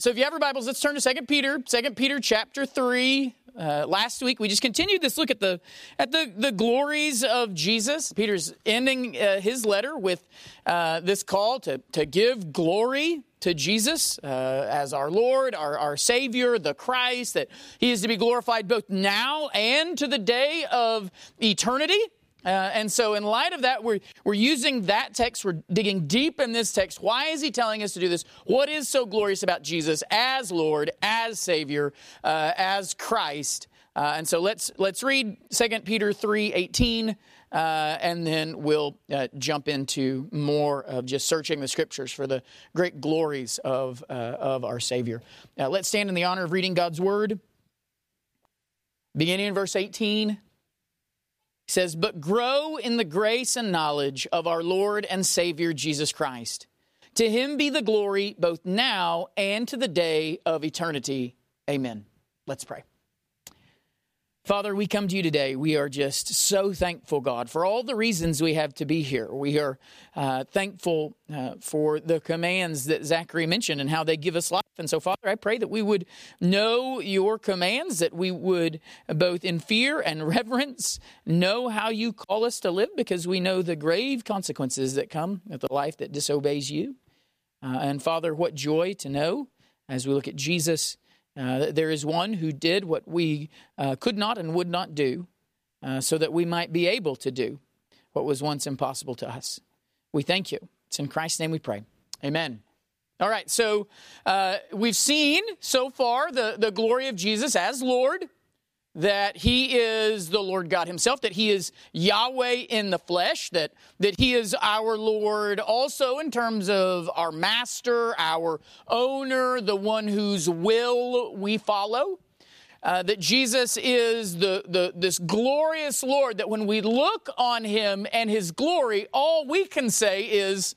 So if you have your Bibles, let's turn to Second Peter, Second Peter chapter 3. Uh, last week we just continued this look at the at the the glories of Jesus. Peter's ending uh, his letter with uh, this call to to give glory to Jesus uh, as our Lord, our, our Savior, the Christ, that He is to be glorified both now and to the day of eternity. Uh, and so, in light of that, we're, we're using that text. We're digging deep in this text. Why is he telling us to do this? What is so glorious about Jesus as Lord, as Savior, uh, as Christ? Uh, and so, let's let's read 2 Peter three eighteen, uh, and then we'll uh, jump into more of just searching the Scriptures for the great glories of uh, of our Savior. let's stand in the honor of reading God's Word. Beginning in verse eighteen. He says, But grow in the grace and knowledge of our Lord and Savior Jesus Christ. To him be the glory both now and to the day of eternity. Amen. Let's pray. Father, we come to you today. We are just so thankful, God, for all the reasons we have to be here. We are uh, thankful uh, for the commands that Zachary mentioned and how they give us life. And so, Father, I pray that we would know your commands, that we would both in fear and reverence know how you call us to live because we know the grave consequences that come with the life that disobeys you. Uh, and, Father, what joy to know as we look at Jesus uh, there is one who did what we uh, could not and would not do uh, so that we might be able to do what was once impossible to us. We thank you. It's in Christ's name we pray. Amen. All right, so uh, we've seen so far the, the glory of Jesus as Lord that he is the Lord God himself, that he is Yahweh in the flesh, that, that he is our Lord also in terms of our master, our owner, the one whose will we follow. Uh, that Jesus is the, the, this glorious Lord, that when we look on him and his glory, all we can say is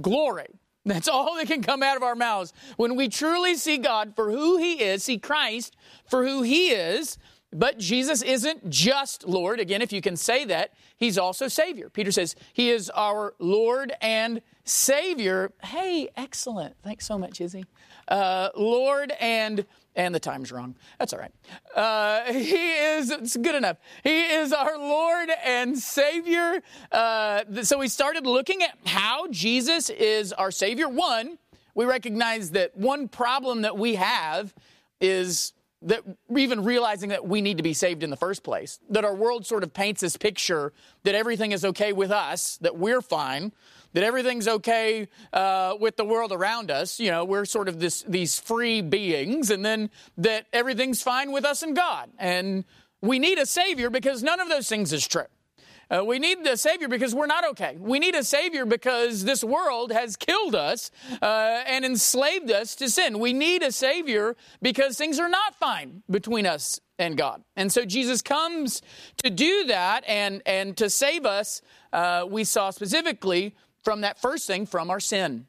glory. That's all that can come out of our mouths. When we truly see God for who he is, see Christ for who he is, but Jesus isn't just Lord. Again, if you can say that, he's also Savior. Peter says he is our Lord and Savior. Hey, excellent. Thanks so much, Izzy. Uh, Lord and and the time's wrong. That's all right. Uh, he is, it's good enough. He is our Lord and Savior. Uh, so we started looking at how Jesus is our Savior. One, we recognize that one problem that we have is that even realizing that we need to be saved in the first place. That our world sort of paints this picture that everything is okay with us, that we're fine, that everything's okay uh, with the world around us. You know, we're sort of this, these free beings, and then that everything's fine with us and God. And we need a Savior because none of those things is true. Uh, we need a Savior because we're not okay. We need a Savior because this world has killed us uh, and enslaved us to sin. We need a Savior because things are not fine between us and God. And so Jesus comes to do that and, and to save us, uh, we saw specifically from that first thing, from our sin.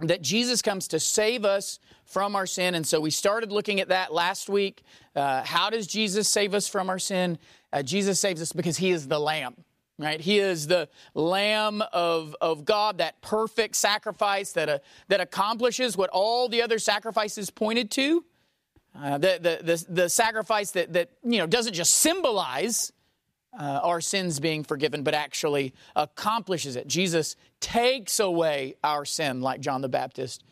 That Jesus comes to save us from our sin. And so we started looking at that last week. Uh, how does Jesus save us from our sin? Uh, Jesus saves us because he is the Lamb. Right? He is the Lamb of, of God, that perfect sacrifice that, uh, that accomplishes what all the other sacrifices pointed to. Uh, the, the, the, the, sacrifice that, that you know, doesn't just symbolize uh, our sins being forgiven, but actually accomplishes it. Jesus takes away our sin, like John the Baptist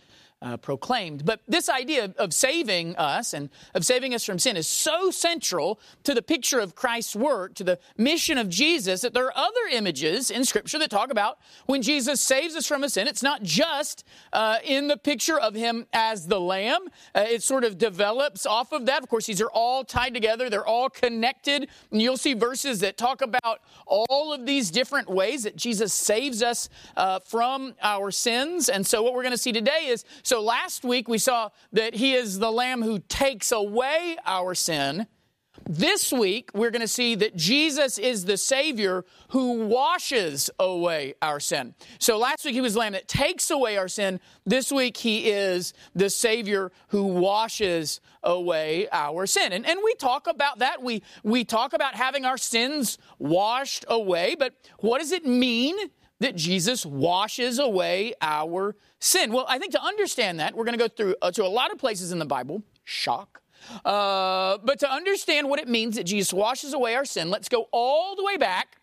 uh, proclaimed. But this idea of saving us and of saving us from sin is so central to the picture of Christ's work, to the mission of Jesus, that there are other images in Scripture that talk about when Jesus saves us from a sin. It's not just uh, in the picture of Him as the Lamb, uh, it sort of develops off of that. Of course, these are all tied together, they're all connected. And you'll see verses that talk about all of these different ways that Jesus saves us uh, from our sins. And so, what we're going to see today is so last week we saw that he is the lamb who takes away our sin. This week, we're going to see that Jesus is the Savior who washes away our sin. So last week, he was the Lamb that takes away our sin. This week, he is the Savior who washes away our sin. And, and we talk about that. We, we talk about having our sins washed away, but what does it mean that Jesus washes away our sin. Well, I think to understand that, we're going to go through uh, to a lot of places in the Bible. Shock. Uh, but to understand what it means that Jesus washes away our sin, let's go all the way back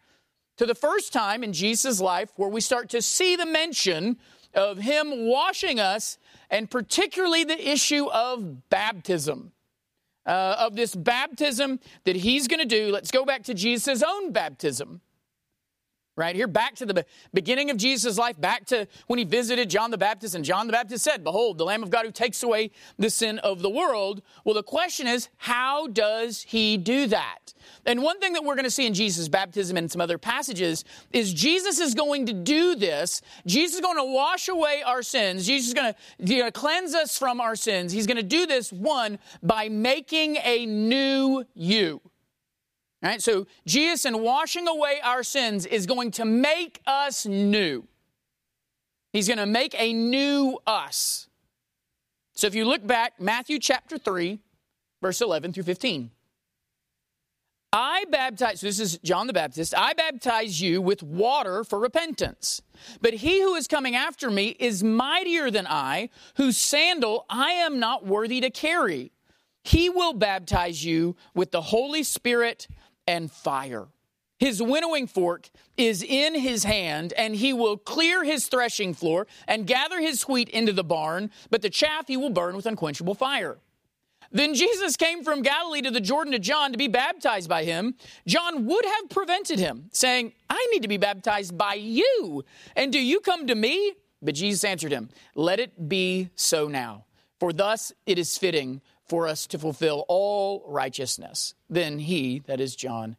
to the first time in Jesus' life where we start to see the mention of Him washing us, and particularly the issue of baptism. Uh, of this baptism that He's going to do. Let's go back to Jesus' own baptism right here, back to the beginning of Jesus' life, back to when he visited John the Baptist, and John the Baptist said, Behold, the Lamb of God who takes away the sin of the world. Well, the question is, how does he do that? And one thing that we're going to see in Jesus' baptism and some other passages is Jesus is going to do this. Jesus is going to wash away our sins. Jesus is going to you know, cleanse us from our sins. He's going to do this, one, by making a new you. So Jesus in washing away our sins is going to make us new. He's going to make a new us. So if you look back, Matthew chapter 3, verse 11 through 15. I baptize, so this is John the Baptist, I baptize you with water for repentance. But he who is coming after me is mightier than I, whose sandal I am not worthy to carry. He will baptize you with the Holy Spirit and fire. His winnowing fork is in his hand, and he will clear his threshing floor and gather his wheat into the barn, but the chaff he will burn with unquenchable fire. Then Jesus came from Galilee to the Jordan to John to be baptized by him. John would have prevented him, saying, I need to be baptized by you, and do you come to me? But Jesus answered him, Let it be so now, for thus it is fitting for us to fulfill all righteousness. Then he, that is John,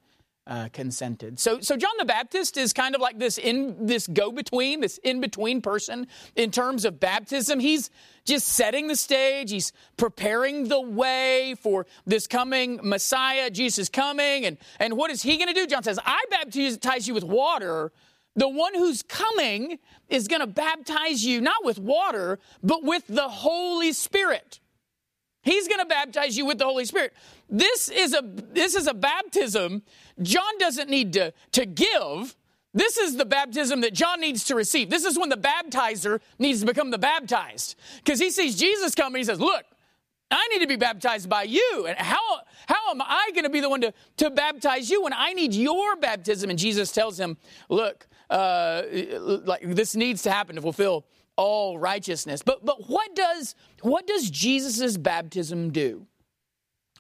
uh, consented. So, so John the Baptist is kind of like this in this go between, this in between person in terms of baptism. He's just setting the stage. He's preparing the way for this coming Messiah. Jesus coming, and and what is he going to do? John says, "I baptize you with water." The one who's coming is going to baptize you not with water, but with the Holy Spirit. He's going to baptize you with the Holy Spirit. This is a this is a baptism John doesn't need to, to give. This is the baptism that John needs to receive. This is when the baptizer needs to become the baptized. Because he sees Jesus coming, he says, Look, I need to be baptized by you. And how, how am I going to be the one to, to baptize you when I need your baptism? And Jesus tells him, Look, uh, like this needs to happen to fulfill all righteousness. But but what does what does Jesus' baptism do?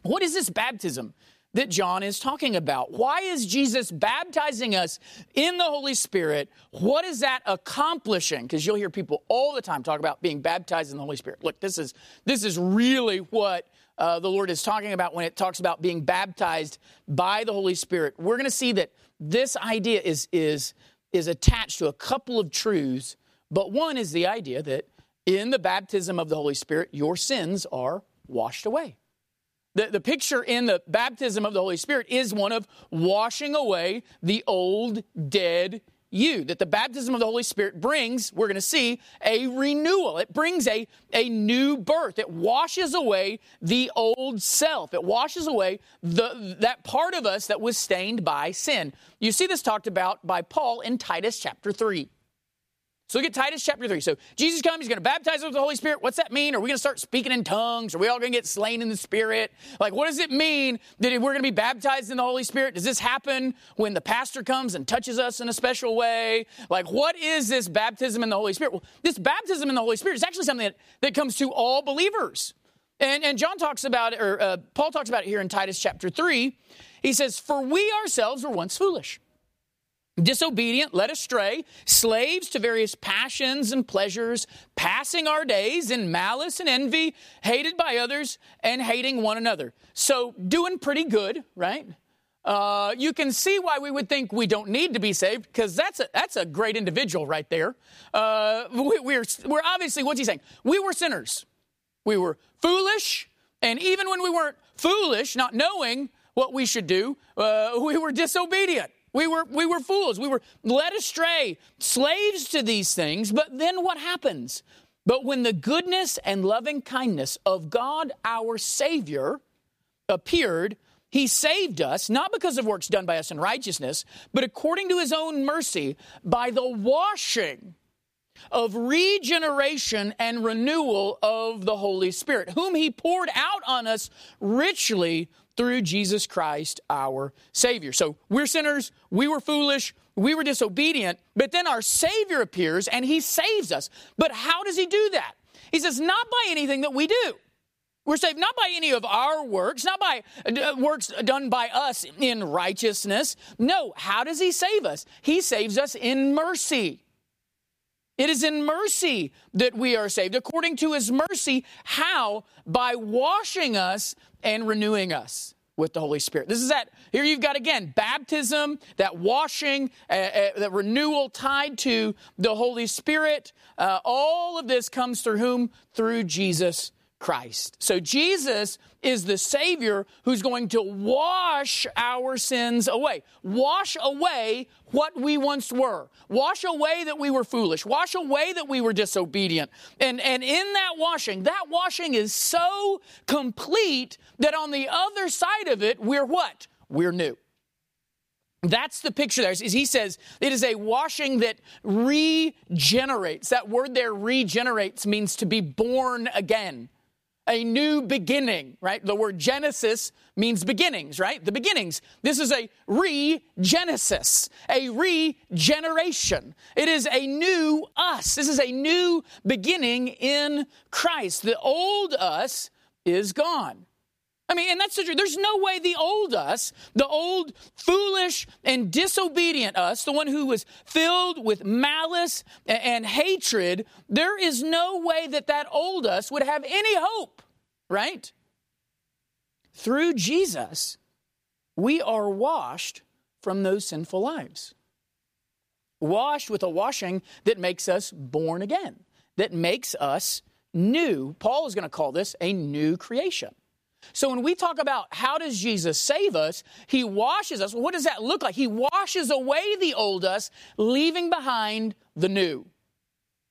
What is this baptism that John is talking about? Why is Jesus baptizing us in the Holy Spirit? What is that accomplishing? Because you'll hear people all the time talk about being baptized in the Holy Spirit. Look, this is this is really what uh, the Lord is talking about when it talks about being baptized by the Holy Spirit. We're going to see that this idea is is is attached to a couple of truths but one is the idea that in the baptism of the Holy Spirit, your sins are washed away. The, the picture in the baptism of the Holy Spirit is one of washing away the old, dead you. That the baptism of the Holy Spirit brings, we're going to see, a renewal. It brings a, a new birth. It washes away the old self. It washes away the, that part of us that was stained by sin. You see this talked about by Paul in Titus chapter 3. So look at Titus chapter 3. So Jesus comes, he's going to baptize us with the Holy Spirit. What's that mean? Are we going to start speaking in tongues? Are we all going to get slain in the Spirit? Like, what does it mean that we're going to be baptized in the Holy Spirit? Does this happen when the pastor comes and touches us in a special way? Like, what is this baptism in the Holy Spirit? Well, this baptism in the Holy Spirit is actually something that, that comes to all believers. And, and John talks about it, or uh, Paul talks about it here in Titus chapter 3. He says, For we ourselves were once foolish disobedient, led astray, slaves to various passions and pleasures, passing our days in malice and envy, hated by others, and hating one another. So, doing pretty good, right? Uh, you can see why we would think we don't need to be saved because that's a, that's a great individual right there. Uh, we, we're, we're obviously, what's he saying? We were sinners. We were foolish, and even when we weren't foolish, not knowing what we should do, uh, we were disobedient. We were, we were fools. We were led astray, slaves to these things. But then what happens? But when the goodness and loving kindness of God our Savior appeared, he saved us, not because of works done by us in righteousness, but according to his own mercy, by the washing of regeneration and renewal of the Holy Spirit, whom he poured out on us richly through Jesus Christ our Savior. So we're sinners, we were foolish, we were disobedient, but then our Savior appears and he saves us. But how does he do that? He says, not by anything that we do. We're saved not by any of our works, not by uh, works done by us in righteousness. No, how does He save us? He saves us in mercy. It is in mercy that we are saved. According to His mercy, how? By washing us and renewing us with the Holy Spirit. This is that. Here you've got again baptism, that washing, uh, uh, that renewal tied to the Holy Spirit. Uh, all of this comes through whom? Through Jesus Christ. So Jesus is the Savior who's going to wash our sins away. Wash away what we once were. Wash away that we were foolish. Wash away that we were disobedient. And, and in that washing, that washing is so complete that on the other side of it, we're what? We're new. That's the picture there. He says it is a washing that regenerates. That word there, regenerates, means to be born again a new beginning, right? The word Genesis means beginnings, right? The beginnings. This is a regenesis, a regeneration. It is a new us. This is a new beginning in Christ. The old us is gone. I mean, and that's the truth. There's no way the old us, the old foolish and disobedient us, the one who was filled with malice and hatred, there is no way that that old us would have any hope, right? Through Jesus, we are washed from those sinful lives. Washed with a washing that makes us born again, that makes us new. Paul is going to call this a new creation. So when we talk about how does Jesus save us, he washes us. what does that look like? He washes away the old us, leaving behind the new.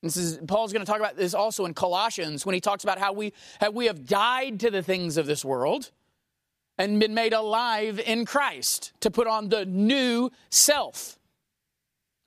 This is Paul's going to talk about this also in Colossians when he talks about how we have, we have died to the things of this world and been made alive in Christ to put on the new self.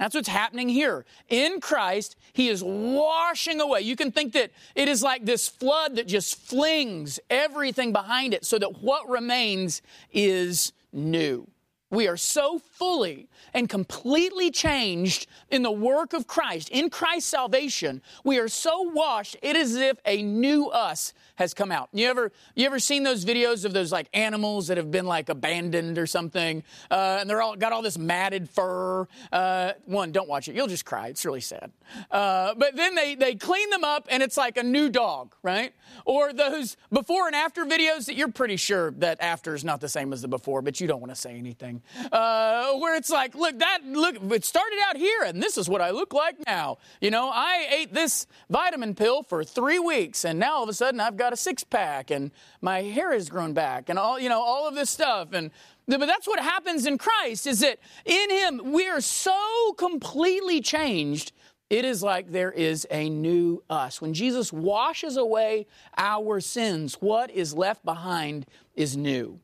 That's what's happening here. In Christ, He is washing away. You can think that it is like this flood that just flings everything behind it so that what remains is new. We are so fully and completely changed in the work of Christ, in Christ's salvation. We are so washed, it is as if a new us has come out. You ever, you ever seen those videos of those like animals that have been like abandoned or something, uh, and they're all got all this matted fur? Uh, one, don't watch it. You'll just cry. It's really sad. Uh, but then they, they clean them up and it's like a new dog, right? Or those before and after videos that you're pretty sure that after is not the same as the before, but you don't want to say anything. Uh, where it's like, look, that look, it started out here and this is what I look like now. You know, I ate this vitamin pill for three weeks and now all of a sudden I've got got a six pack and my hair has grown back and all, you know, all of this stuff. And, but that's what happens in Christ is that in Him we are so completely changed. It is like there is a new us. When Jesus washes away our sins, what is left behind is new.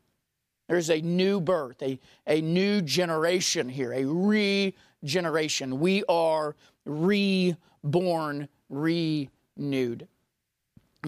There's a new birth, a, a new generation here, a regeneration. We are reborn, renewed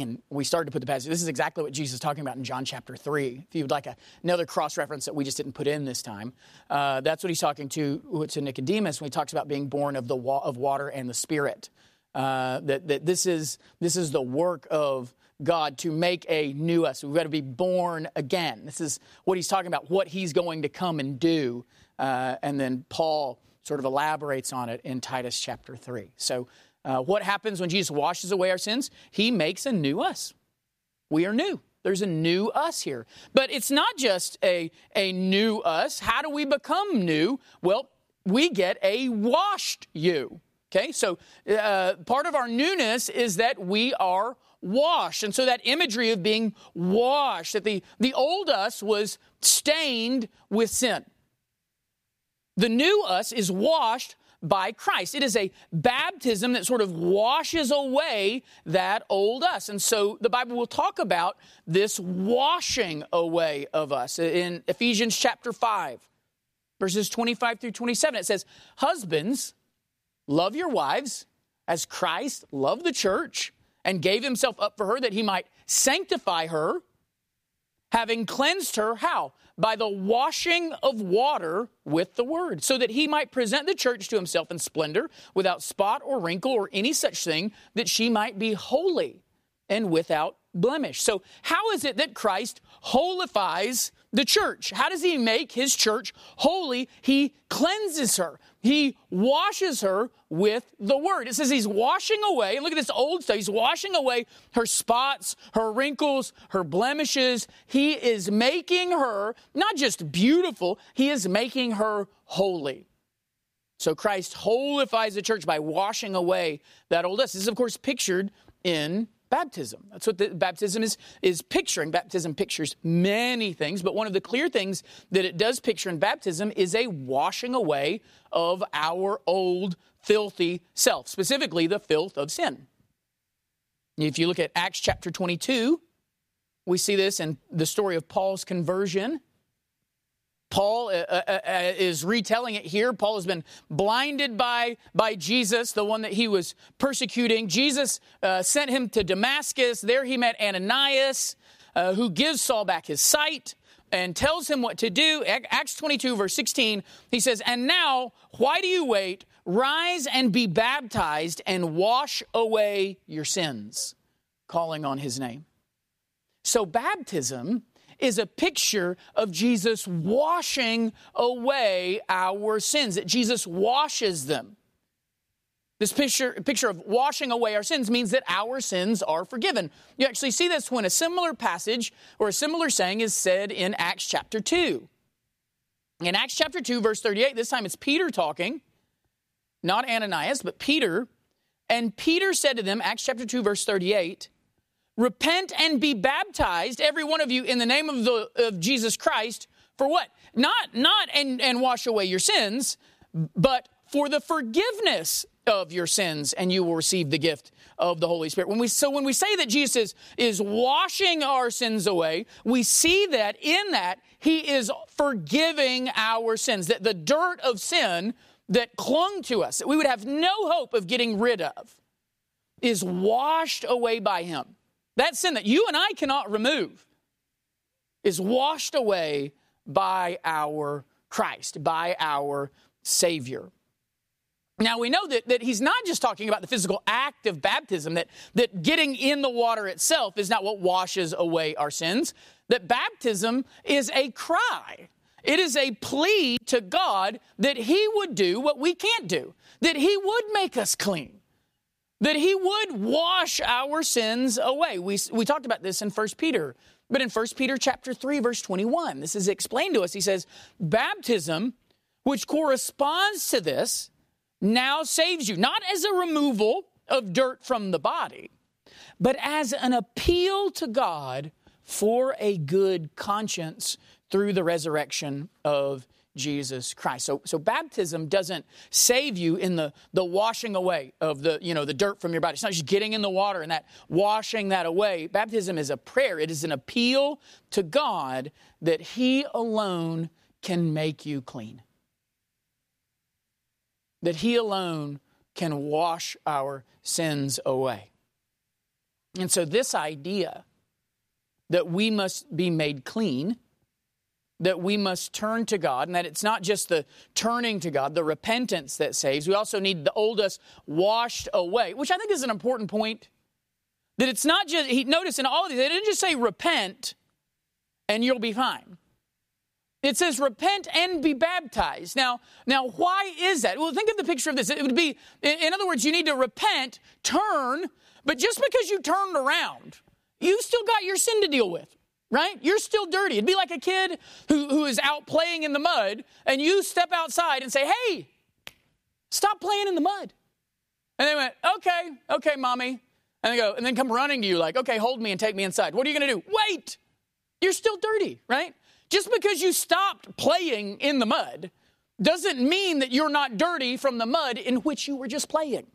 and we started to put the passage. This is exactly what Jesus is talking about in John chapter 3. If you would like a, another cross reference that we just didn't put in this time, uh, that's what he's talking to, to Nicodemus when he talks about being born of, the wa- of water and the Spirit. Uh, that, that this, is, this is the work of God to make a new us. We've got to be born again. This is what he's talking about, what he's going to come and do. Uh, and then Paul sort of elaborates on it in Titus chapter 3. So uh, what happens when Jesus washes away our sins? He makes a new us. We are new. There's a new us here. But it's not just a, a new us. How do we become new? Well, we get a washed you. Okay, so uh, part of our newness is that we are washed. And so that imagery of being washed, that the, the old us was stained with sin. The new us is washed by Christ. It is a baptism that sort of washes away that old us. And so the Bible will talk about this washing away of us. In Ephesians chapter 5, verses 25 through 27, it says, Husbands, love your wives as Christ loved the church and gave himself up for her that he might sanctify her, having cleansed her, how? By the washing of water with the word, so that he might present the church to himself in splendor, without spot or wrinkle or any such thing, that she might be holy and without blemish. So, how is it that Christ holifies the church? How does he make his church holy? He cleanses her. He washes her with the word. It says he's washing away, and look at this old stuff. He's washing away her spots, her wrinkles, her blemishes. He is making her not just beautiful, he is making her holy. So Christ holifies the church by washing away that old us. This is, of course, pictured in baptism. That's what the baptism is, is picturing. Baptism pictures many things, but one of the clear things that it does picture in baptism is a washing away of our old filthy self, specifically the filth of sin. If you look at Acts chapter 22, we see this in the story of Paul's conversion. Paul uh, uh, uh, uh, is retelling it here. Paul has been blinded by, by Jesus, the one that he was persecuting. Jesus uh, sent him to Damascus. There he met Ananias, uh, who gives Saul back his sight and tells him what to do. Acts 22, verse 16, he says, And now, why do you wait? Rise and be baptized and wash away your sins, calling on his name. So, baptism is a picture of Jesus washing away our sins, that Jesus washes them. This picture, picture of washing away our sins means that our sins are forgiven. You actually see this when a similar passage or a similar saying is said in Acts chapter 2. In Acts chapter 2, verse 38, this time it's Peter talking, not Ananias, but Peter. And Peter said to them, Acts chapter 2, verse 38, Repent and be baptized, every one of you, in the name of, the, of Jesus Christ, for what? Not, not and, and wash away your sins, but for the forgiveness of your sins, and you will receive the gift of the Holy Spirit. When we, so when we say that Jesus is, washing our sins away, we see that in that he is forgiving our sins, that the dirt of sin that clung to us, that we would have no hope of getting rid of, is washed away by him. That sin that you and I cannot remove is washed away by our Christ, by our Savior. Now we know that, that he's not just talking about the physical act of baptism, that, that getting in the water itself is not what washes away our sins, that baptism is a cry. It is a plea to God that he would do what we can't do, that he would make us clean that he would wash our sins away. We, we talked about this in 1 Peter, but in 1 Peter chapter 3 verse 21, this is explained to us. He says, "Baptism which corresponds to this now saves you, not as a removal of dirt from the body, but as an appeal to God for a good conscience through the resurrection of Jesus Christ. So, so baptism doesn't save you in the, the washing away of the, you know, the dirt from your body. It's not just getting in the water and that washing that away. Baptism is a prayer. It is an appeal to God that He alone can make you clean. That He alone can wash our sins away. And so this idea that we must be made clean that we must turn to God and that it's not just the turning to God, the repentance that saves. We also need the old us washed away, which I think is an important point. That it's not just, he, notice in all of these, they didn't just say repent and you'll be fine. It says repent and be baptized. Now, now why is that? Well, think of the picture of this. It would be, in other words, you need to repent, turn, but just because you turned around, you still got your sin to deal with right? You're still dirty. It'd be like a kid who, who is out playing in the mud, and you step outside and say, Hey, stop playing in the mud. And they went, Okay, okay, mommy. And they go, and then come running to you like, Okay, hold me and take me inside. What are you going to do? Wait! You're still dirty, right? Just because you stopped playing in the mud doesn't mean that you're not dirty from the mud in which you were just playing.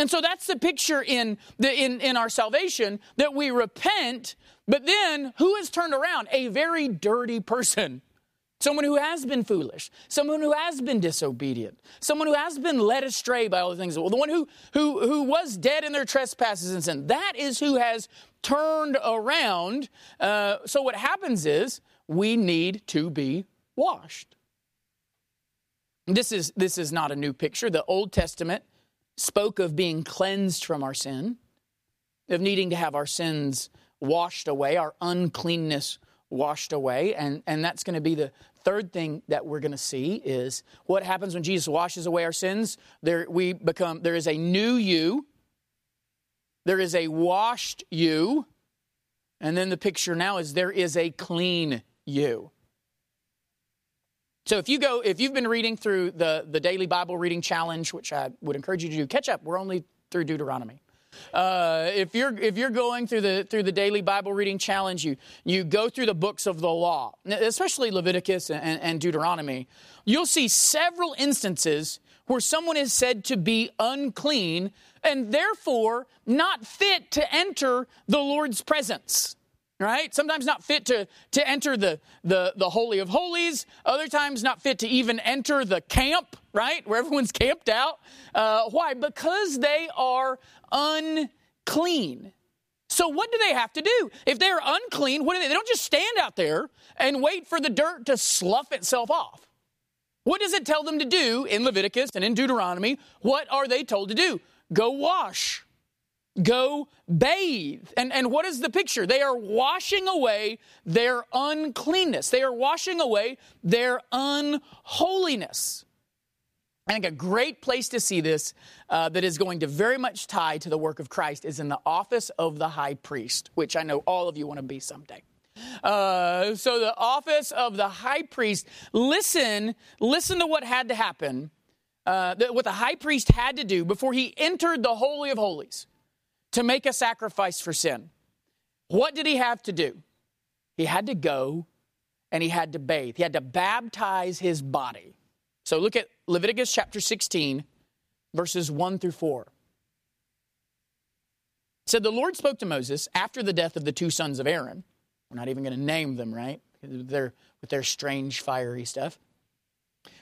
And so that's the picture in, the, in, in our salvation that we repent, but then who is turned around? A very dirty person. Someone who has been foolish, someone who has been disobedient, someone who has been led astray by all the things. Well, the one who, who, who was dead in their trespasses and sin. That is who has turned around. Uh, so what happens is we need to be washed. This is, this is not a new picture. The Old Testament spoke of being cleansed from our sin, of needing to have our sins washed away, our uncleanness washed away. And, and that's going to be the third thing that we're going to see is what happens when Jesus washes away our sins. There we become there is a new you. There is a washed you. And then the picture now is there is a clean you. So if you go, if you've been reading through the, the daily Bible reading challenge, which I would encourage you to do, catch up. We're only through Deuteronomy. Uh, if you're if you're going through the through the daily Bible reading challenge, you you go through the books of the law, especially Leviticus and, and Deuteronomy. You'll see several instances where someone is said to be unclean and therefore not fit to enter the Lord's presence right? Sometimes not fit to, to enter the, the, the Holy of Holies, other times not fit to even enter the camp, right? Where everyone's camped out. Uh, why? Because they are unclean. So, what do they have to do? If they're unclean, what do they? They don't just stand out there and wait for the dirt to slough itself off. What does it tell them to do in Leviticus and in Deuteronomy? What are they told to do? Go wash go bathe. And, and what is the picture? They are washing away their uncleanness, they are washing away their unholiness. I think a great place to see this uh, that is going to very much tie to the work of Christ is in the office of the high priest, which I know all of you want to be someday. Uh, so the office of the high priest. Listen, listen to what had to happen. Uh, what the high priest had to do before he entered the holy of holies to make a sacrifice for sin. What did he have to do? He had to go and he had to bathe. He had to baptize his body. So look at Leviticus chapter 16, verses 1 through 4. It said, The Lord spoke to Moses after the death of the two sons of Aaron. We're not even going to name them, right? They're, with their strange, fiery stuff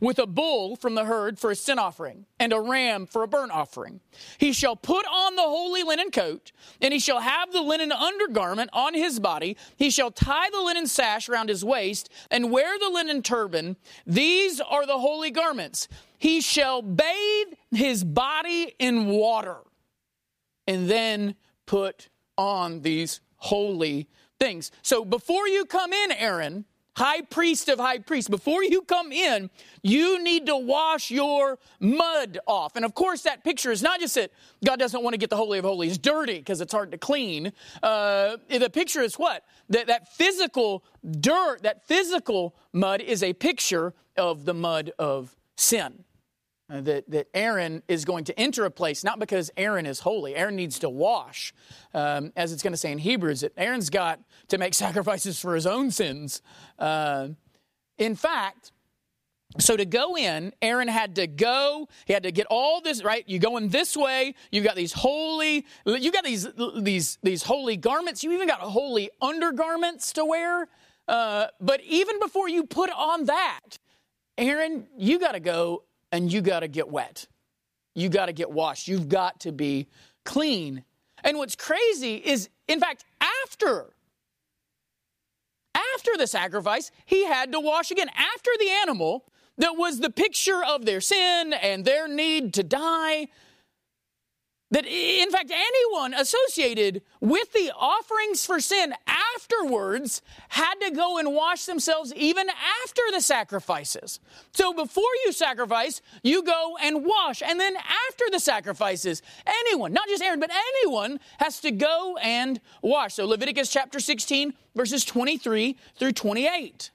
with a bull from the herd for a sin offering, and a ram for a burnt offering. He shall put on the holy linen coat, and he shall have the linen undergarment on his body. He shall tie the linen sash around his waist, and wear the linen turban. These are the holy garments. He shall bathe his body in water, and then put on these holy things. So before you come in, Aaron, high priest of high priests, before you come in, you need to wash your mud off. And of course, that picture is not just that God doesn't want to get the Holy of Holies dirty because it's hard to clean. Uh, the picture is what? That, that physical dirt, that physical mud is a picture of the mud of sin. Uh, that, that Aaron is going to enter a place, not because Aaron is holy. Aaron needs to wash, um, as it's going to say in Hebrews, that Aaron's got to make sacrifices for his own sins. Uh, in fact, so to go in, Aaron had to go, he had to get all this, right? You go in this way, you've got these holy, you got these, these, these holy garments, you even got holy undergarments to wear. Uh, but even before you put on that, Aaron, you got to go and you got to get wet. You got to get washed. You've got to be clean. And what's crazy is, in fact, after after the sacrifice, he had to wash again. After the animal that was the picture of their sin and their need to die, that in fact anyone associated with the offerings for sin afterwards had to go and wash themselves even after the sacrifices. So before you sacrifice, you go and wash. And then after the sacrifices, anyone, not just Aaron, but anyone has to go and wash. So Leviticus chapter 16, verses 23 through 28.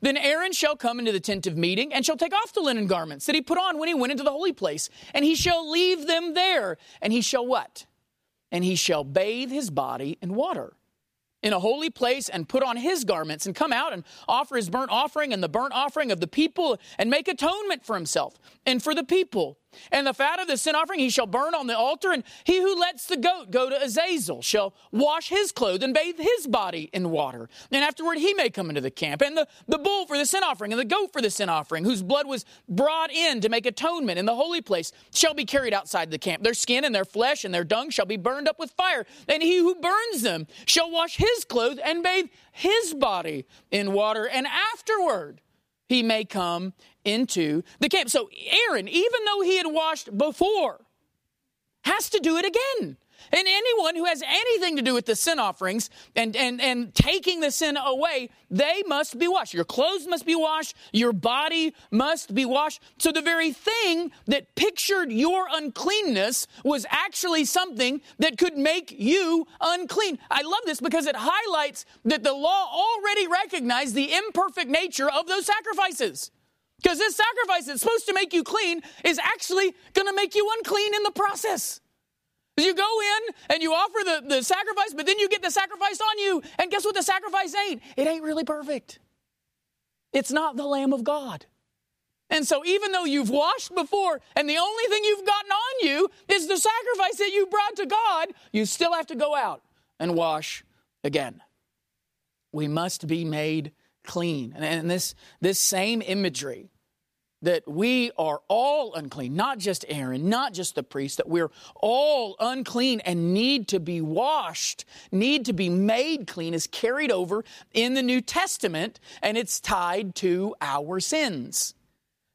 Then Aaron shall come into the tent of meeting and shall take off the linen garments that he put on when he went into the holy place, and he shall leave them there, and he shall what? And he shall bathe his body in water in a holy place and put on his garments and come out and offer his burnt offering and the burnt offering of the people and make atonement for himself and for the people. And the fat of the sin offering he shall burn on the altar, and he who lets the goat go to Azazel shall wash his clothes and bathe his body in water. And afterward he may come into the camp. And the, the bull for the sin offering and the goat for the sin offering, whose blood was brought in to make atonement in the holy place, shall be carried outside the camp. Their skin and their flesh and their dung shall be burned up with fire. And he who burns them shall wash his clothes and bathe his body in water. And afterward he may come into the camp. So Aaron, even though he had washed before, has to do it again. And anyone who has anything to do with the sin offerings and, and, and taking the sin away, they must be washed. Your clothes must be washed. Your body must be washed. So the very thing that pictured your uncleanness was actually something that could make you unclean. I love this because it highlights that the law already recognized the imperfect nature of those sacrifices. Because this sacrifice that's supposed to make you clean is actually going to make you unclean in the process. You go in and you offer the, the sacrifice, but then you get the sacrifice on you. And guess what the sacrifice ain't? It ain't really perfect. It's not the Lamb of God. And so, even though you've washed before and the only thing you've gotten on you is the sacrifice that you brought to God, you still have to go out and wash again. We must be made clean. And this, this same imagery that we are all unclean, not just Aaron, not just the priest, that we're all unclean and need to be washed, need to be made clean, is carried over in the New Testament and it's tied to our sins.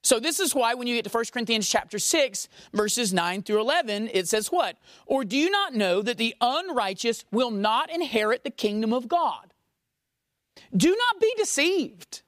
So this is why when you get to 1 Corinthians chapter 6 verses 9 through 11 it says what? Or do you not know that the unrighteous will not inherit the kingdom of God? Do not be deceived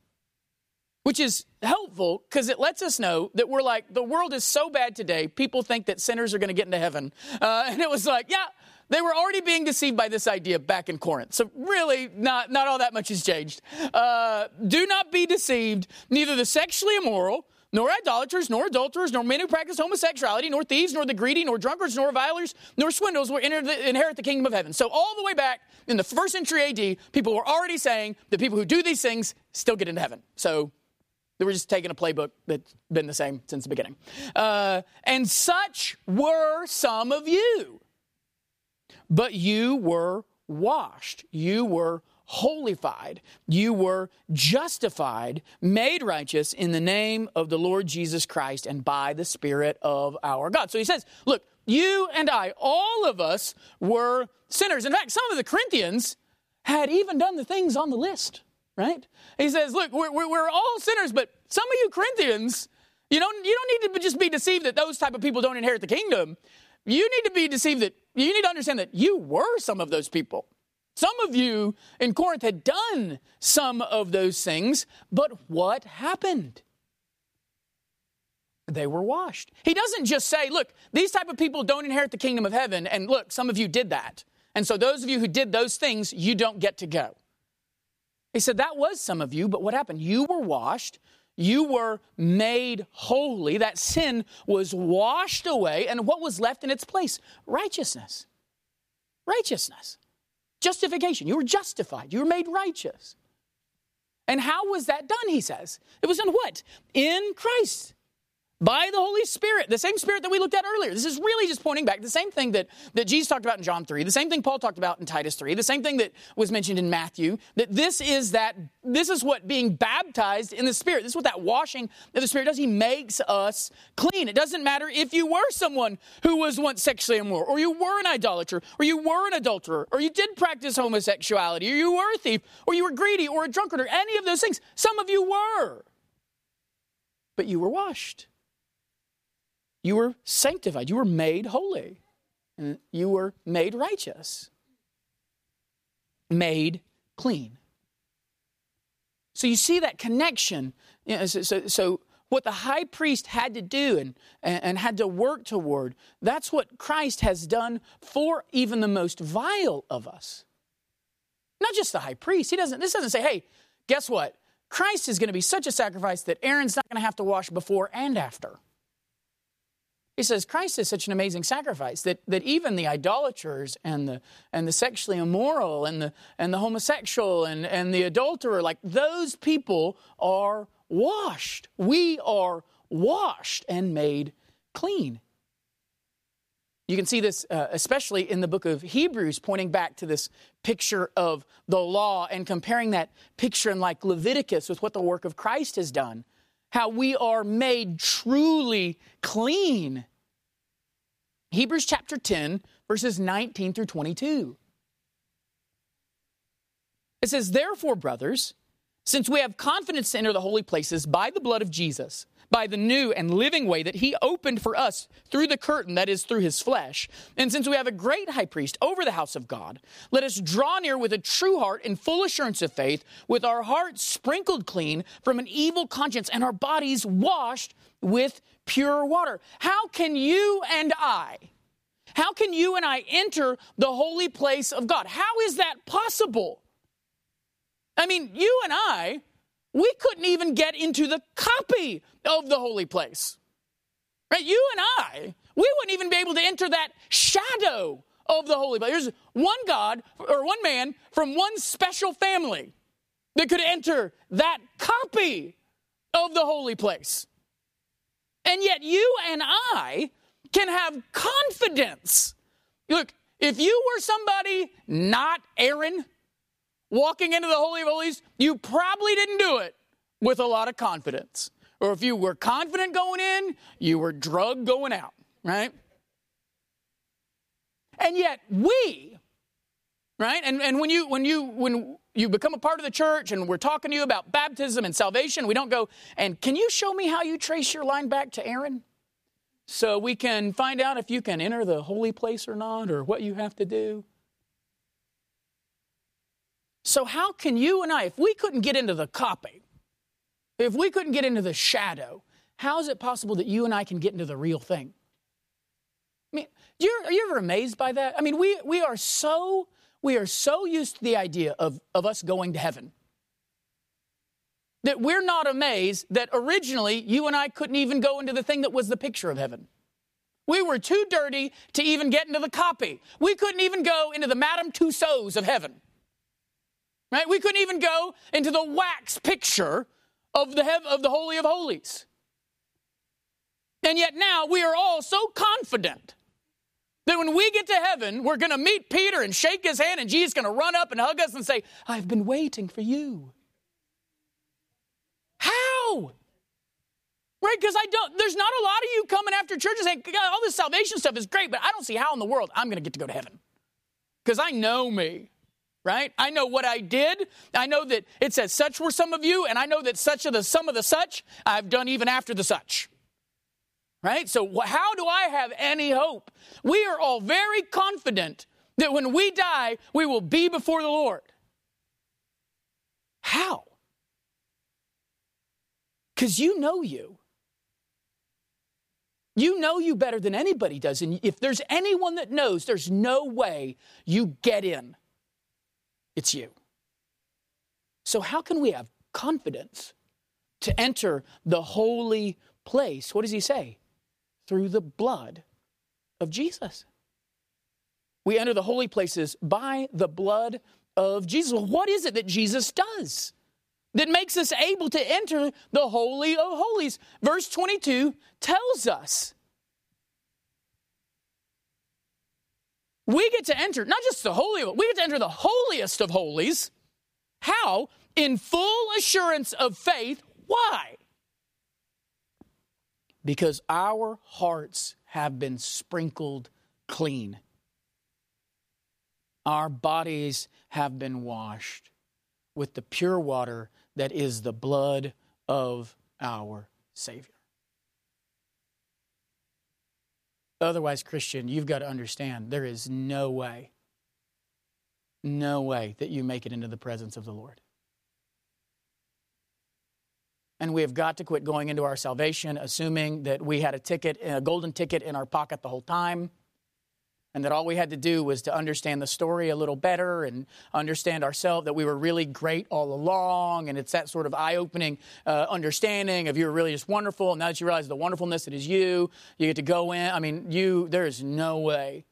which is helpful because it lets us know that we're like, the world is so bad today, people think that sinners are going to get into heaven. Uh, and it was like, yeah, they were already being deceived by this idea back in Corinth. So really, not, not all that much has changed. Uh, do not be deceived, neither the sexually immoral, nor idolaters, nor adulterers, nor men who practice homosexuality, nor thieves, nor the greedy, nor drunkards, nor revilers, nor swindles will the, inherit the kingdom of heaven. So all the way back in the first century AD, people were already saying that people who do these things still get into heaven. So they were just taking a playbook that's been the same since the beginning. Uh, and such were some of you. But you were washed. You were holified. You were justified, made righteous in the name of the Lord Jesus Christ and by the Spirit of our God. So he says, look, you and I, all of us were sinners. In fact, some of the Corinthians had even done the things on the list right? He says, look, we're, we're, all sinners, but some of you Corinthians, you don't, you don't need to just be deceived that those type of people don't inherit the kingdom. You need to be deceived that, you need to understand that you were some of those people. Some of you in Corinth had done some of those things, but what happened? They were washed. He doesn't just say, look, these type of people don't inherit the kingdom of heaven, and look, some of you did that. And so those of you who did those things, you don't get to go. He said, That was some of you, but what happened? You were washed. You were made holy. That sin was washed away. And what was left in its place? Righteousness. Righteousness. Justification. You were justified. You were made righteous. And how was that done, he says? It was in what? In Christ by the Holy Spirit, the same Spirit that we looked at earlier. This is really just pointing back the same thing that, that Jesus talked about in John 3, the same thing Paul talked about in Titus 3, the same thing that was mentioned in Matthew, that this is that, this is what being baptized in the Spirit, this is what that washing of the Spirit does. He makes us clean. It doesn't matter if you were someone who was once sexually immoral, or you were an idolater, or you were an adulterer, or you did practice homosexuality, or you were a thief, or you were greedy, or a drunkard, or any of those things. Some of you were. But you were washed. You were sanctified. You were made holy. And you were made righteous. made clean. So you see that connection. You know, so, so, so, what the high priest had to do and, and had to work toward, that's what Christ has done for even the most vile of us. Not just the high priest. He doesn't, this doesn't say, hey, guess what? Christ is going to be such a sacrifice that Aaron's not going to have to wash before and after. He says Christ is such an amazing sacrifice that, that even the idolaters and the, and the sexually immoral and the, and the homosexual and, and the adulterer, like those people are washed. We are washed and made clean. You can see this uh, especially in the book of Hebrews, pointing back to this picture of the law and comparing that picture in like Leviticus with what the work of Christ has done how we are made truly clean. Hebrews chapter 10, verses 19 through 22. It says, Therefore, brothers, since we have confidence to enter the holy places by the blood of Jesus, by the new and living way that he opened for us through the curtain, that is, through his flesh. And since we have a great high priest over the house of God, let us draw near with a true heart in full assurance of faith, with our hearts sprinkled clean from an evil conscience and our bodies washed with pure water. How can you and I, how can you and I enter the holy place of God? How is that possible? I mean, you and I, we couldn't even get into the copy of the holy place. Right? You and I, we wouldn't even be able to enter that shadow of the holy place. There's one God or one man from one special family that could enter that copy of the holy place. And yet you and I can have confidence. Look, if you were somebody not Aaron, walking into the Holy of Holies, you probably didn't do it with a lot of confidence. Or if you were confident going in, you were drugged going out, right? And yet we, right? And, and when you when you when you become a part of the church and we're talking to you about baptism and salvation, we don't go, and can you show me how you trace your line back to Aaron? So we can find out if you can enter the holy place or not, or what you have to do. So, how can you and I, if we couldn't get into the copy, if we couldn't get into the shadow, how is it possible that you and I can get into the real thing? I mean, are you ever amazed by that? I mean, we, we are so we are so used to the idea of, of us going to heaven that we're not amazed that originally you and I couldn't even go into the thing that was the picture of heaven. We were too dirty to even get into the copy. We couldn't even go into the Madame Tussauds of heaven. Right? We couldn't even go into the wax picture of the, hev- of the Holy of Holies. And yet now we are all so confident that when we get to heaven, we're going to meet Peter and shake his hand, and Jesus is going to run up and hug us and say, I've been waiting for you. How? Right? Because I don't, there's not a lot of you coming after church and saying, all this salvation stuff is great, but I don't see how in the world I'm going to get to go to heaven. Because I know me right? I know what I did. I know that it says such were some of you, and I know that such of the some of the such I've done even after the such. Right? So how do I have any hope? We are all very confident that when we die, we will be before the Lord. How? Because you know you. You know you better than anybody does. And if there's anyone that knows, there's no way you get in it's you. So, how can we have confidence to enter the holy place? What does he say? Through the blood of Jesus. We enter the holy places by the blood of Jesus. What is it that Jesus does that makes us able to enter the Holy of Holies? Verse 22 tells us we get to enter not just the holy, we get to enter the holiest of holies. How? In full assurance of faith. Why? Because our hearts have been sprinkled clean. Our bodies have been washed with the pure water that is the blood of our Savior. Otherwise, Christian, you've got to understand there is no way, no way that you make it into the presence of the Lord. And we have got to quit going into our salvation assuming that we had a ticket, a golden ticket in our pocket the whole time and that all we had to do was to understand the story a little better and understand ourselves that we were really great all along and it's that sort of eye-opening uh, understanding of you're really just wonderful and now that you realize the wonderfulness that is you you get to go in. I mean you there is no way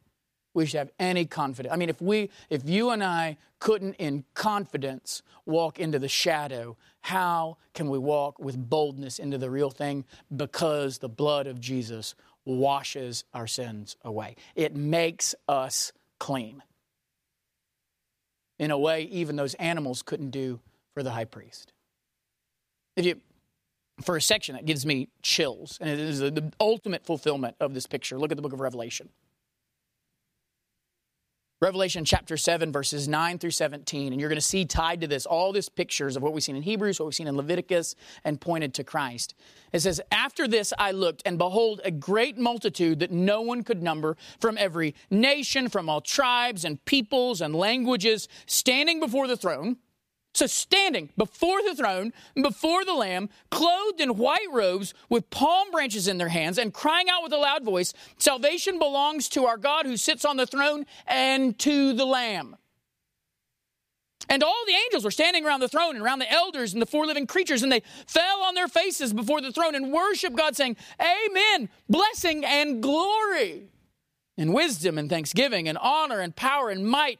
we should have any confidence. I mean if we if you and i couldn't in confidence walk into the shadow how can we walk with boldness into the real thing? Because the blood of jesus washes our sins away. It makes us clean in a way even those animals couldn't do for the high priest. If you, for a section, that gives me chills, and it is the ultimate fulfillment of this picture. Look at the book of Revelation. Revelation chapter 7, verses 9 through 17. And you're going to see tied to this all these pictures of what we've seen in Hebrews, what we've seen in Leviticus, and pointed to Christ. It says, After this I looked, and behold, a great multitude that no one could number from every nation, from all tribes and peoples and languages, standing before the throne so, standing before the throne, before the Lamb, clothed in white robes with palm branches in their hands, and crying out with a loud voice Salvation belongs to our God who sits on the throne and to the Lamb. And all the angels were standing around the throne and around the elders and the four living creatures, and they fell on their faces before the throne and worshiped God, saying, Amen, blessing and glory, and wisdom and thanksgiving and honor and power and might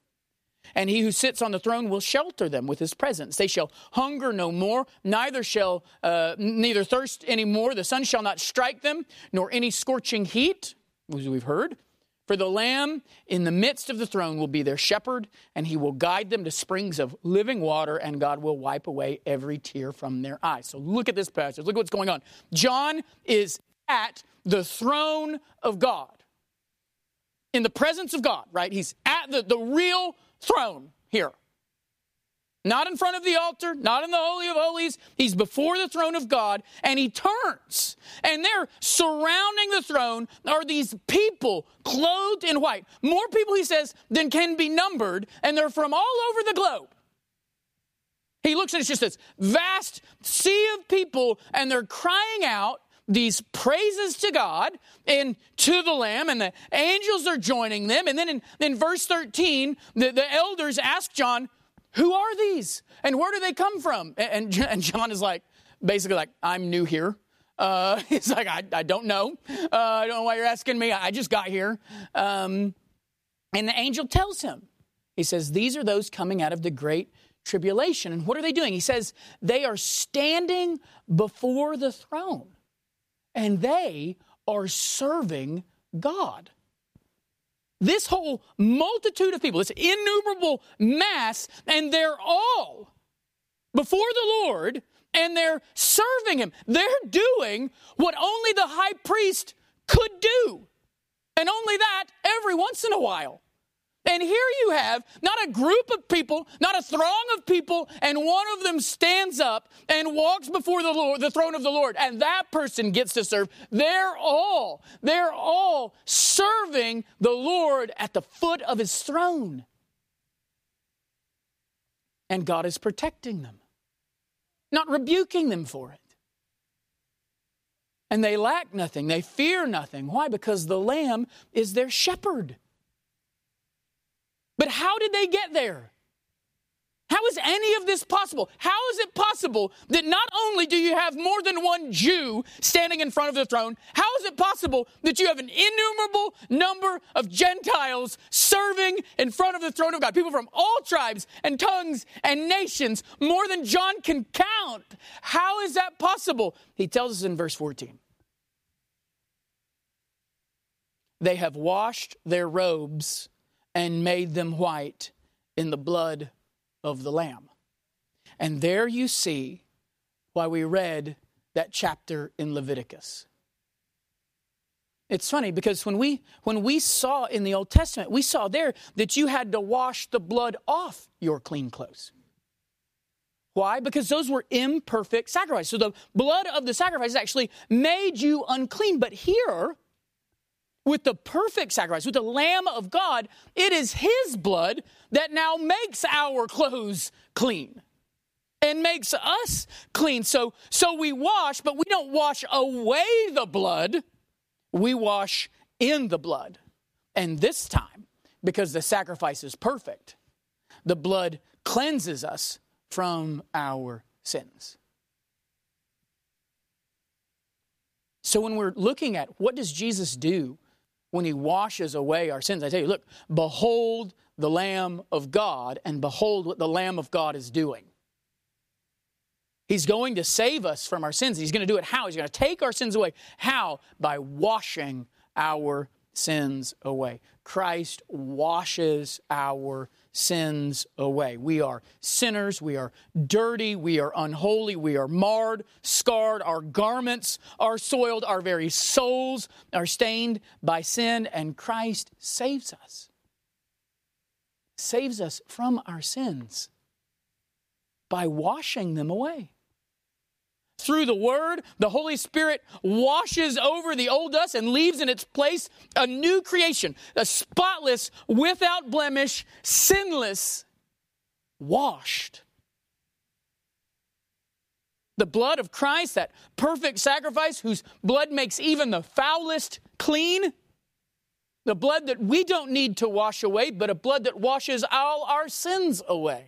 and he who sits on the throne will shelter them with his presence. They shall hunger no more, neither shall uh, neither thirst any more. The sun shall not strike them, nor any scorching heat, as we've heard. For the Lamb in the midst of the throne will be their shepherd, and he will guide them to springs of living water, and God will wipe away every tear from their eyes. So look at this passage. Look what's going on. John is at the throne of God, in the presence of God, right? He's at the, the real throne here. Not in front of the altar, not in the Holy of Holies. He's before the throne of God and he turns. And there, surrounding the throne, are these people clothed in white. More people, he says, than can be numbered, and they're from all over the globe. He looks and it's just this vast sea of people, and they're crying out these praises to God and to the Lamb, and the angels are joining them. And then in, in verse 13, the, the elders ask John, Who are these? And where do they come from? And, and John is like, basically, like, I'm new here. Uh, he's like, I, I don't know. Uh, I don't know why you're asking me. I just got here. Um, and the angel tells him, He says, These are those coming out of the great tribulation. And what are they doing? He says, They are standing before the throne and they are serving God. This whole multitude of people, this innumerable mass, and they're all before the Lord and they're serving Him. They're doing what only the high priest could do, and only that every once in a while. And here you have not a group of people, not a throng of people, and one of them stands up and walks before the Lord, the throne of the Lord, and that person gets to serve. They're all, they're all serving the Lord at the foot of his throne. And God is protecting them, not rebuking them for it. And they lack nothing, they fear nothing. Why? Because the Lamb is their shepherd. But how did they get there? How is any of this possible? How is it possible that not only do you have more than one Jew standing in front of the throne, how is it possible that you have an innumerable number of Gentiles serving in front of the throne of God? People from all tribes and tongues and nations, more than John can count. How is that possible? He tells us in verse 14. They have washed their robes and made them white in the blood of the Lamb. And there you see why we read that chapter in Leviticus. It's funny because when we when we saw in the Old Testament, we saw there that you had to wash the blood off your clean clothes. Why? Because those were imperfect sacrifices. So the blood of the sacrifices actually made you unclean. But here, with the perfect sacrifice, with the Lamb of God, it is His blood that now makes our clothes clean and makes us clean. So, so we wash, but we don't wash away the blood we wash in the blood. And this time, because the sacrifice is perfect, the blood cleanses us from our sins. So when we're looking at what does Jesus do when he washes away our sins, I tell you, look, behold the Lamb of God, and behold what the Lamb of God is doing. He's going to save us from our sins. He's going to do it how? He's going to take our sins away. How? By washing our sins away. Christ washes our sins away. We are sinners. We are dirty. We are unholy. We are marred, scarred. Our garments are soiled. Our very souls are stained by sin. And Christ saves us. Saves us from our sins by washing them away through the Word, the Holy Spirit washes over the old us and leaves in its place a new creation, a spotless, without blemish, sinless, washed. The blood of Christ, that perfect sacrifice whose blood makes even the foulest clean. The blood that we don't need to wash away, but a blood that washes all our sins away.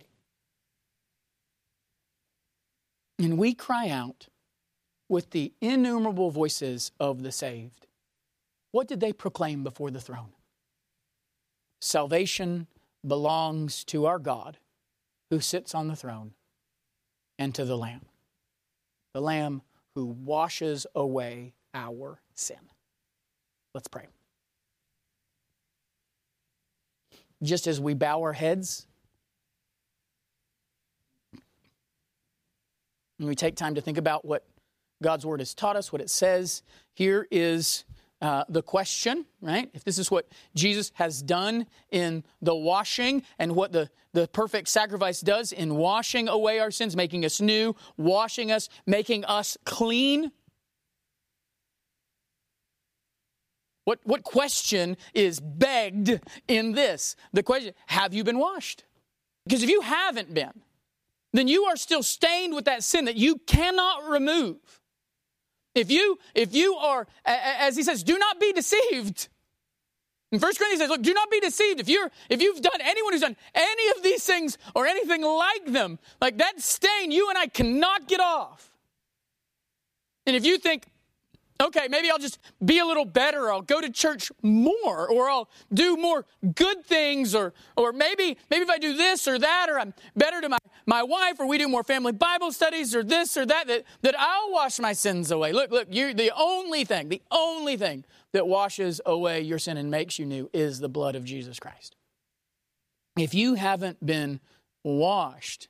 And we cry out with the innumerable voices of the saved. What did they proclaim before the throne? Salvation belongs to our God who sits on the throne and to the Lamb, the Lamb who washes away our sin. Let's pray. Just as we bow our heads And we take time to think about what God's word has taught us, what it says. Here is uh, the question, right? If this is what Jesus has done in the washing and what the, the perfect sacrifice does in washing away our sins, making us new, washing us, making us clean. What, what question is begged in this? The question, have you been washed? Because if you haven't been, then you are still stained with that sin that you cannot remove. If you, if you are, as he says, do not be deceived. In 1 Corinthians says, look, do not be deceived. If you're, if you've done, anyone who's done any of these things or anything like them, like that stain, you and I cannot get off. And if you think, okay, maybe I'll just be a little better. I'll go to church more, or I'll do more good things, or or maybe maybe if I do this or that, or I'm better to my, my wife, or we do more family Bible studies, or this or that, that, that I'll wash my sins away. Look, look, you the only thing, the only thing that washes away your sin and makes you new is the blood of Jesus Christ. If you haven't been washed,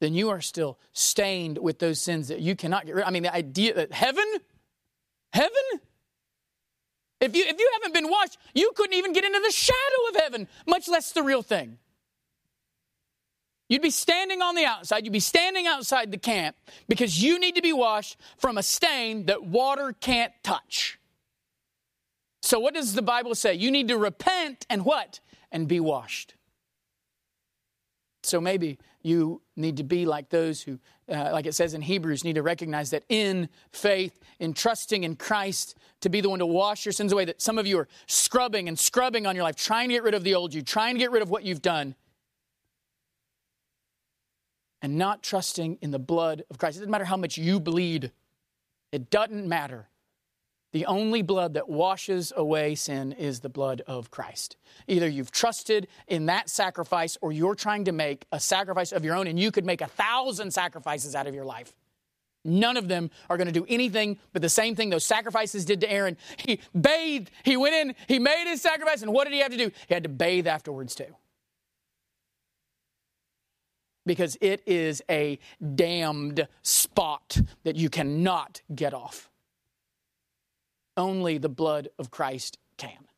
then you are still stained with those sins that you cannot get rid of. I mean, the idea that heaven Heaven? If you, if you haven't been washed, you couldn't even get into the shadow of heaven, much less the real thing. You'd be standing on the outside, you'd be standing outside the camp because you need to be washed from a stain that water can't touch. So, what does the Bible say? You need to repent and what? And be washed. So, maybe you need to be like those who, uh, like it says in Hebrews, need to recognize that in faith, in trusting in Christ to be the one to wash your sins away, that some of you are scrubbing and scrubbing on your life, trying to get rid of the old you, trying to get rid of what you've done, and not trusting in the blood of Christ. It doesn't matter how much you bleed, it doesn't matter. The only blood that washes away sin is the blood of Christ. Either you've trusted in that sacrifice or you're trying to make a sacrifice of your own, and you could make a thousand sacrifices out of your life. None of them are going to do anything but the same thing those sacrifices did to Aaron. He bathed, he went in, he made his sacrifice, and what did he have to do? He had to bathe afterwards too. Because it is a damned spot that you cannot get off only the blood of Christ can.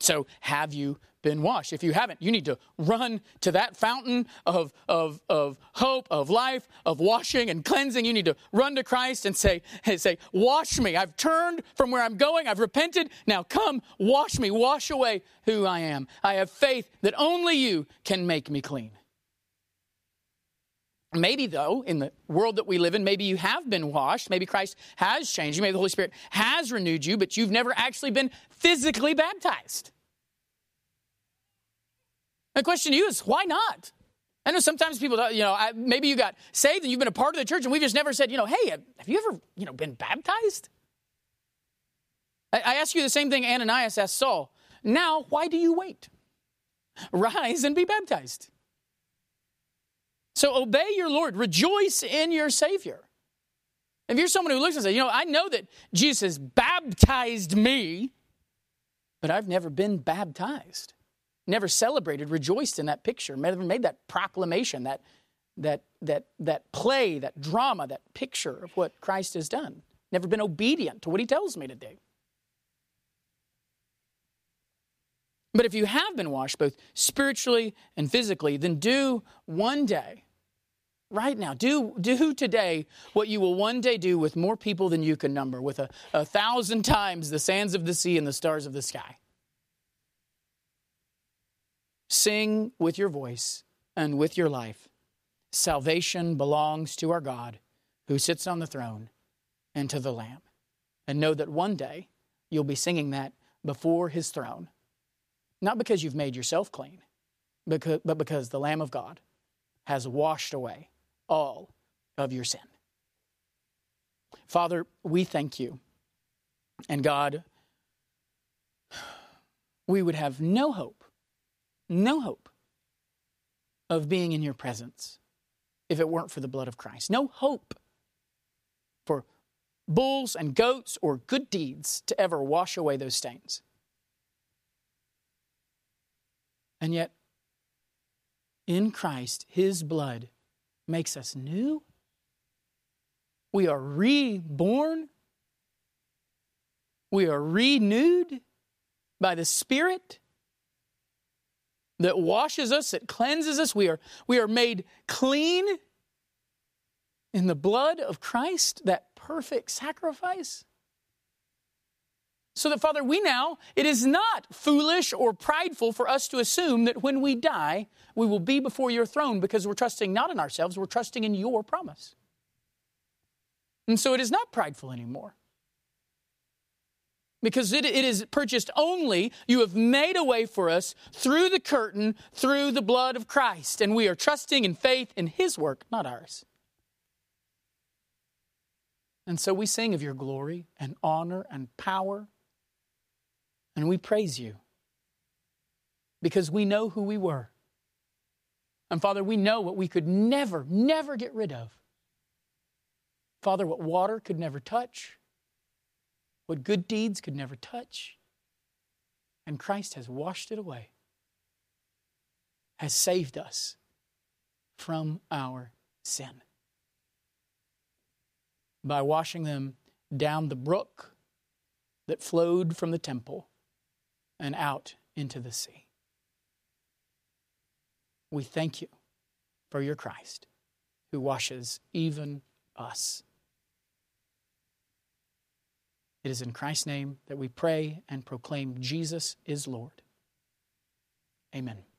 So, have you been washed? If you haven't, you need to run to that fountain of, of, of hope, of life, of washing and cleansing. You need to run to Christ and say, say, Wash me. I've turned from where I'm going. I've repented. Now come, wash me. Wash away who I am. I have faith that only you can make me clean. Maybe, though, in the world that we live in, maybe you have been washed. Maybe Christ has changed you. Maybe the Holy Spirit has renewed you, but you've never actually been physically baptized. The question to you is, why not? I know sometimes people, you know, maybe you got saved and you've been a part of the church, and we've just never said, you know, hey, have you ever, you know, been baptized? I ask you the same thing Ananias asked Saul. Now, why do you wait? Rise and be baptized. So obey your Lord, rejoice in your Savior. If you're someone who looks and says, you know, I know that Jesus baptized me, but I've never been baptized, never celebrated, rejoiced in that picture, never made that proclamation, that, that, that, that play, that drama, that picture of what Christ has done, never been obedient to what he tells me to do. But if you have been washed both spiritually and physically, then do one day, right now, do, do today what you will one day do with more people than you can number, with a, a thousand times the sands of the sea and the stars of the sky. Sing with your voice and with your life. Salvation belongs to our God who sits on the throne and to the Lamb. And know that one day you'll be singing that before his throne not because you've made yourself clean, but because the Lamb of God has washed away all of your sin. Father, we thank you. And God, we would have no hope, no hope of being in your presence if it weren't for the blood of Christ. No hope for bulls and goats or good deeds to ever wash away those stains. And yet, in Christ, His blood makes us new. We are reborn. We are renewed by the Spirit that washes us, that cleanses us. We are, we are made clean in the blood of Christ, that perfect sacrifice. So that, Father, we now, it is not foolish or prideful for us to assume that when we die, we will be before your throne because we're trusting not in ourselves, we're trusting in your promise. And so it is not prideful anymore. Because it, it is purchased only, you have made a way for us through the curtain, through the blood of Christ. And we are trusting in faith in His work, not ours. And so we sing of your glory and honor and power and we praise you because we know who we were. And Father, we know what we could never, never get rid of. Father, what water could never touch, what good deeds could never touch. And Christ has washed it away, has saved us from our sin by washing them down the brook that flowed from the temple and out into the sea. We thank you for your Christ who washes even us. It is in Christ's name that we pray and proclaim Jesus is Lord. Amen.